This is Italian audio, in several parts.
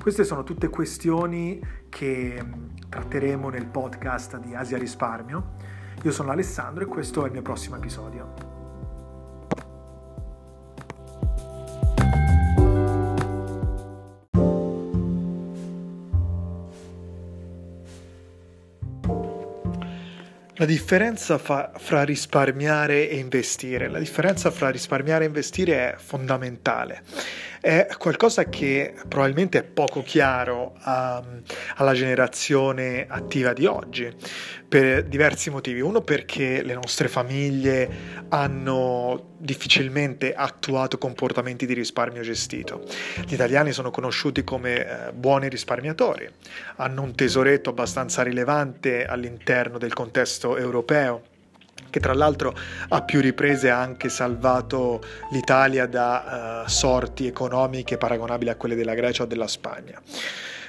Queste sono tutte questioni che tratteremo nel podcast di Asia Risparmio. Io sono Alessandro e questo è il mio prossimo episodio. La differenza fa, fra risparmiare e investire, la differenza fra risparmiare e investire è fondamentale è qualcosa che probabilmente è poco chiaro um, alla generazione attiva di oggi per diversi motivi. Uno perché le nostre famiglie hanno difficilmente attuato comportamenti di risparmio gestito. Gli italiani sono conosciuti come eh, buoni risparmiatori, hanno un tesoretto abbastanza rilevante all'interno del contesto europeo che tra l'altro a più riprese ha anche salvato l'Italia da uh, sorti economiche paragonabili a quelle della Grecia o della Spagna.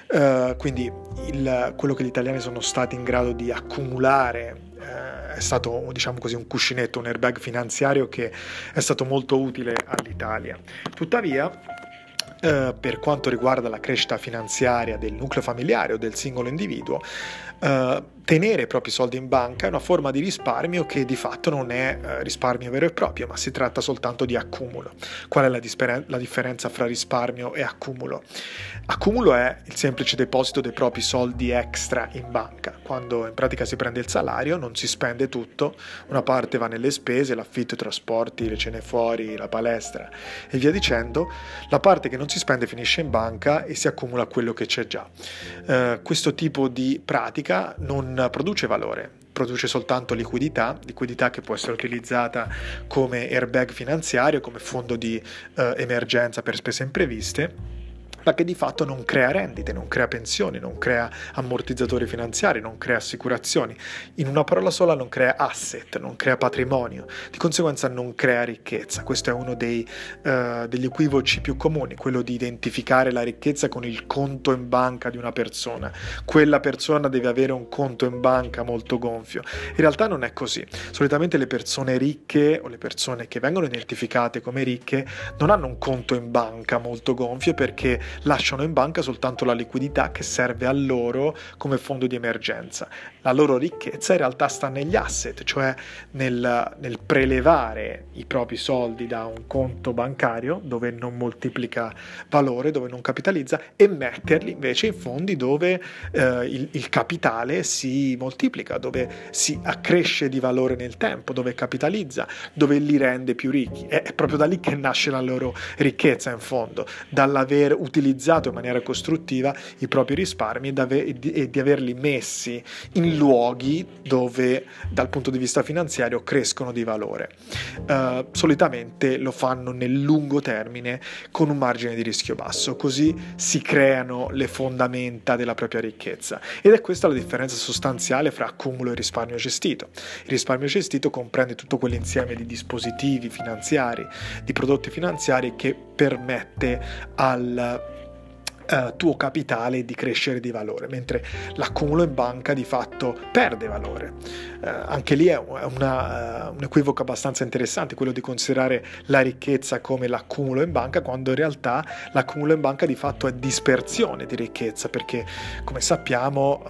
Uh, quindi il, quello che gli italiani sono stati in grado di accumulare uh, è stato diciamo così un cuscinetto, un airbag finanziario che è stato molto utile all'Italia. Tuttavia Uh, per quanto riguarda la crescita finanziaria del nucleo familiare o del singolo individuo, uh, tenere i propri soldi in banca è una forma di risparmio che di fatto non è uh, risparmio vero e proprio, ma si tratta soltanto di accumulo. Qual è la, disper- la differenza fra risparmio e accumulo? Accumulo è il semplice deposito dei propri soldi extra in banca. Quando in pratica si prende il salario non si spende tutto, una parte va nelle spese, l'affitto, i trasporti, le cene fuori, la palestra e via dicendo, la parte che non si spende finisce in banca e si accumula quello che c'è già. Uh, questo tipo di pratica non produce valore, produce soltanto liquidità, liquidità che può essere utilizzata come airbag finanziario, come fondo di uh, emergenza per spese impreviste ma che di fatto non crea rendite, non crea pensioni, non crea ammortizzatori finanziari, non crea assicurazioni. In una parola sola non crea asset, non crea patrimonio, di conseguenza non crea ricchezza. Questo è uno dei, uh, degli equivoci più comuni, quello di identificare la ricchezza con il conto in banca di una persona. Quella persona deve avere un conto in banca molto gonfio. In realtà non è così. Solitamente le persone ricche o le persone che vengono identificate come ricche non hanno un conto in banca molto gonfio perché lasciano in banca soltanto la liquidità che serve a loro come fondo di emergenza. La loro ricchezza in realtà sta negli asset, cioè nel, nel prelevare i propri soldi da un conto bancario dove non moltiplica valore, dove non capitalizza, e metterli invece in fondi dove eh, il, il capitale si moltiplica, dove si accresce di valore nel tempo, dove capitalizza, dove li rende più ricchi. È, è proprio da lì che nasce la loro ricchezza in fondo, dall'aver utilizzato utilizzato in maniera costruttiva i propri risparmi e di averli messi in luoghi dove dal punto di vista finanziario crescono di valore. Uh, solitamente lo fanno nel lungo termine con un margine di rischio basso, così si creano le fondamenta della propria ricchezza ed è questa la differenza sostanziale fra accumulo e risparmio gestito. Il risparmio gestito comprende tutto quell'insieme di dispositivi finanziari, di prodotti finanziari che permette al Uh, tuo capitale di crescere di valore, mentre l'accumulo in banca di fatto perde valore. Uh, anche lì è una, uh, un equivoco abbastanza interessante quello di considerare la ricchezza come l'accumulo in banca, quando in realtà l'accumulo in banca di fatto è dispersione di ricchezza, perché come sappiamo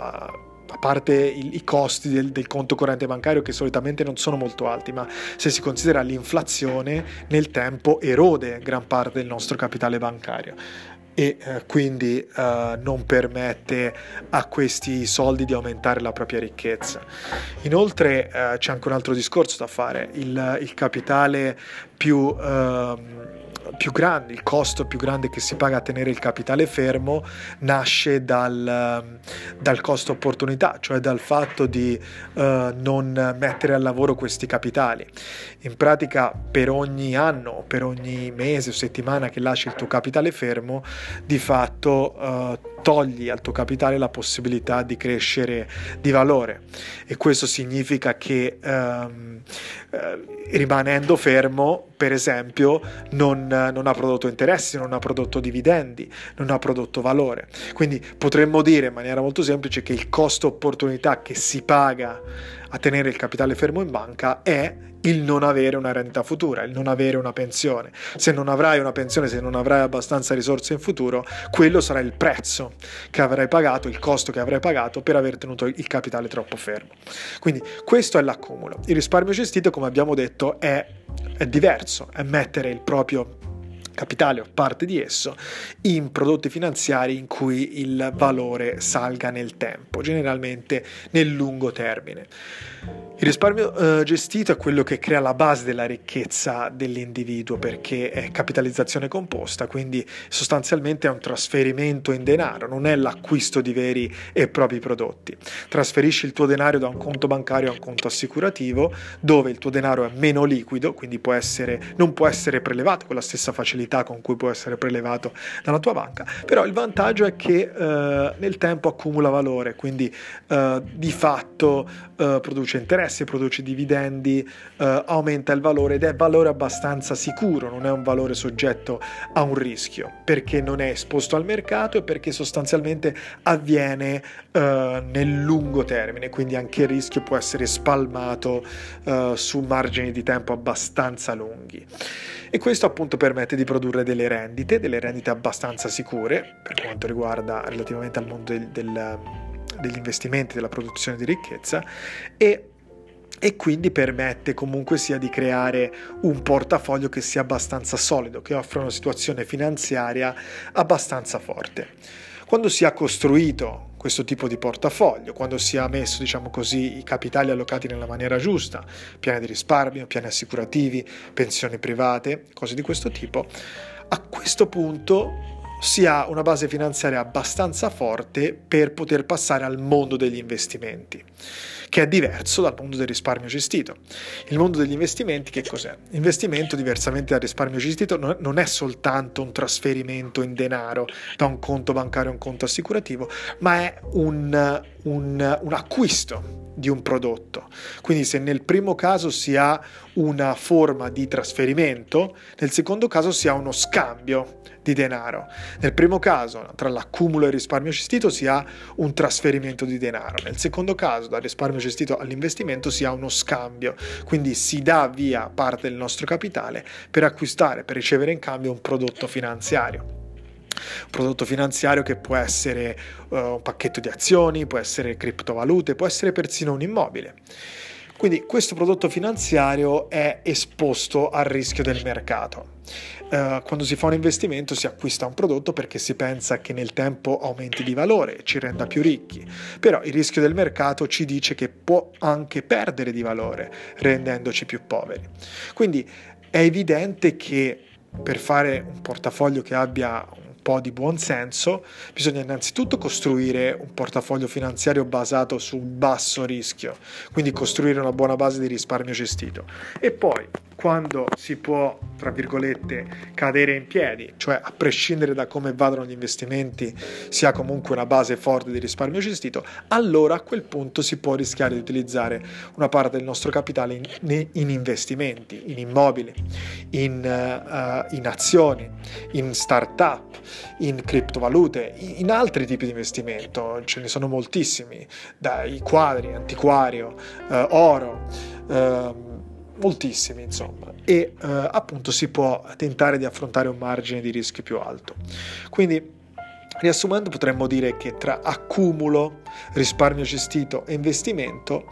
a parte i, i costi del, del, conto corrente bancario che solitamente non sono molto alti, ma se si considera l'inflazione nel tempo erode gran parte del nostro capitale bancario e eh, quindi eh, non permette a questi soldi di aumentare la propria ricchezza. Inoltre eh, c'è anche un altro discorso da fare, il, il capitale più... Uh, più grande, il costo più grande che si paga a tenere il capitale fermo nasce dal, dal costo opportunità, cioè dal fatto di uh, non mettere al lavoro questi capitali. In pratica per ogni anno, per ogni mese o settimana che lasci il tuo capitale fermo, di fatto uh, togli al tuo capitale la possibilità di crescere di valore. E questo significa che um, eh, rimanendo fermo per esempio non, non, ha prodotto interessi, non ha prodotto dividendi, non ha prodotto valore. Quindi potremmo dire in maniera molto semplice che il costo opportunità che si paga a tenere il capitale fermo in banca è il non avere una renta futura, il non avere una pensione. Se non avrai una pensione, se non avrai abbastanza risorse in futuro, quello sarà il prezzo che avrai pagato, il costo che avrai pagato per aver tenuto il capitale troppo fermo. Quindi questo è l'accumulo. Il risparmio gestito, come abbiamo detto, è, è diverso, è mettere il proprio capitale o parte di esso in prodotti finanziari in cui il valore salga nel tempo, generalmente nel lungo termine. Il risparmio eh, gestito è quello che crea la base della ricchezza dell'individuo perché è capitalizzazione composta, quindi sostanzialmente è un trasferimento in denaro, non è l'acquisto di veri e propri prodotti. Trasferisci il tuo denaro da un conto bancario a un conto assicurativo dove il tuo denaro è meno liquido, quindi può essere, non può essere prelevato con la stessa facilità con cui può essere prelevato dalla tua banca, però il vantaggio è che eh, nel tempo accumula valore, quindi eh, di fatto eh, produce interessi, produce dividendi, eh, aumenta il valore ed è valore abbastanza sicuro, non è un valore soggetto a un rischio, perché non è esposto al mercato e perché sostanzialmente avviene eh, nel lungo termine, quindi anche il rischio può essere spalmato eh, su margini di tempo abbastanza lunghi. E questo appunto permette di produrre delle rendite, delle rendite abbastanza sicure per quanto riguarda relativamente al mondo del, del degli investimenti, della produzione di ricchezza e e quindi permette comunque sia di creare un portafoglio che sia abbastanza solido, che offra una situazione finanziaria abbastanza forte. Quando si è costruito questo tipo di portafoglio, quando si ha messo, diciamo così, i capitali allocati nella maniera giusta, piani di risparmio, piani assicurativi, pensioni private, cose di questo tipo, a questo punto si ha una base finanziaria abbastanza forte per poter passare al mondo degli investimenti che è diverso dal mondo del risparmio gestito. Il mondo degli investimenti che cos'è? L'investimento, diversamente dal risparmio gestito, non è soltanto un trasferimento in denaro da un conto bancario a un conto assicurativo, ma è un, un, un acquisto di un prodotto. Quindi se nel primo caso si ha una forma di trasferimento, nel secondo caso si ha uno scambio di denaro. Nel primo caso, tra l'accumulo e il risparmio gestito, si ha un trasferimento di denaro. Nel secondo caso, dal risparmio gestito all'investimento, si ha uno scambio. Quindi si dà via parte del nostro capitale per acquistare, per ricevere in cambio un prodotto finanziario un prodotto finanziario che può essere uh, un pacchetto di azioni, può essere criptovalute, può essere persino un immobile. Quindi questo prodotto finanziario è esposto al rischio del mercato. Uh, quando si fa un investimento si acquista un prodotto perché si pensa che nel tempo aumenti di valore, ci renda più ricchi, però il rischio del mercato ci dice che può anche perdere di valore rendendoci più poveri. Quindi è evidente che per fare un portafoglio che abbia po' di buon senso, bisogna innanzitutto costruire un portafoglio finanziario basato su un basso rischio, quindi costruire una buona base di risparmio gestito. E poi, quando si può, tra virgolette, cadere in piedi, cioè a prescindere da come vadano gli investimenti, si ha comunque una base forte di risparmio gestito, allora a quel punto si può rischiare di utilizzare una parte del nostro capitale in, in investimenti, in immobili, in, uh, in azioni, in start-up in criptovalute, in altri tipi di investimento, ce ne sono moltissimi, dai quadri, antiquario, eh, oro, eh, moltissimi insomma, e eh, appunto si può tentare di affrontare un margine di rischio più alto. Quindi riassumendo potremmo dire che tra accumulo, risparmio gestito e investimento,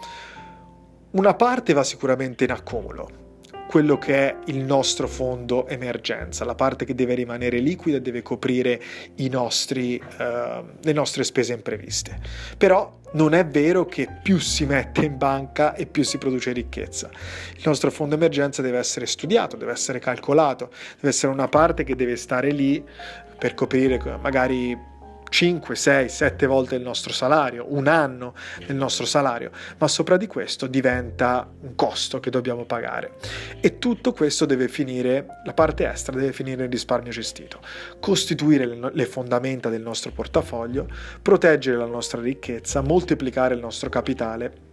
una parte va sicuramente in accumulo, quello che è il nostro fondo emergenza, la parte che deve rimanere liquida e deve coprire nostri, uh, le nostre spese impreviste. Però non è vero che più si mette in banca e più si produce ricchezza. Il nostro fondo emergenza deve essere studiato, deve essere calcolato, deve essere una parte che deve stare lì per coprire magari 5, 6, 7 volte il nostro salario, un anno del nostro salario, ma sopra di questo diventa un costo che dobbiamo pagare. E tutto questo deve finire, la parte extra deve finire nel risparmio gestito, costituire le fondamenta del nostro portafoglio, proteggere la nostra ricchezza, moltiplicare il nostro capitale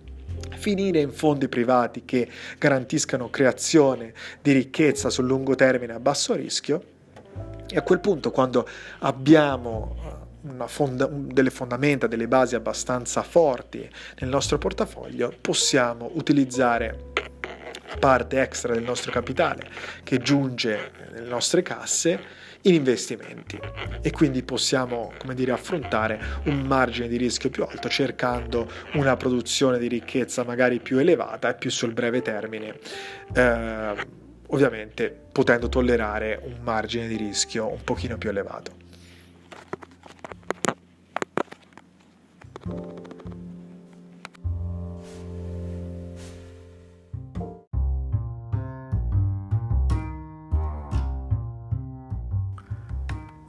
finire in fondi privati che garantiscano creazione di ricchezza sul lungo termine a basso rischio e a quel punto quando abbiamo fonda- delle fondamenta, delle basi abbastanza forti nel nostro portafoglio, possiamo utilizzare parte extra del nostro capitale che giunge nelle nostre casse in investimenti. E quindi possiamo come dire, affrontare un margine di rischio più alto cercando una produzione di ricchezza magari più elevata e più sul breve termine eh, ovviamente potendo tollerare un margine di rischio un pochino più elevato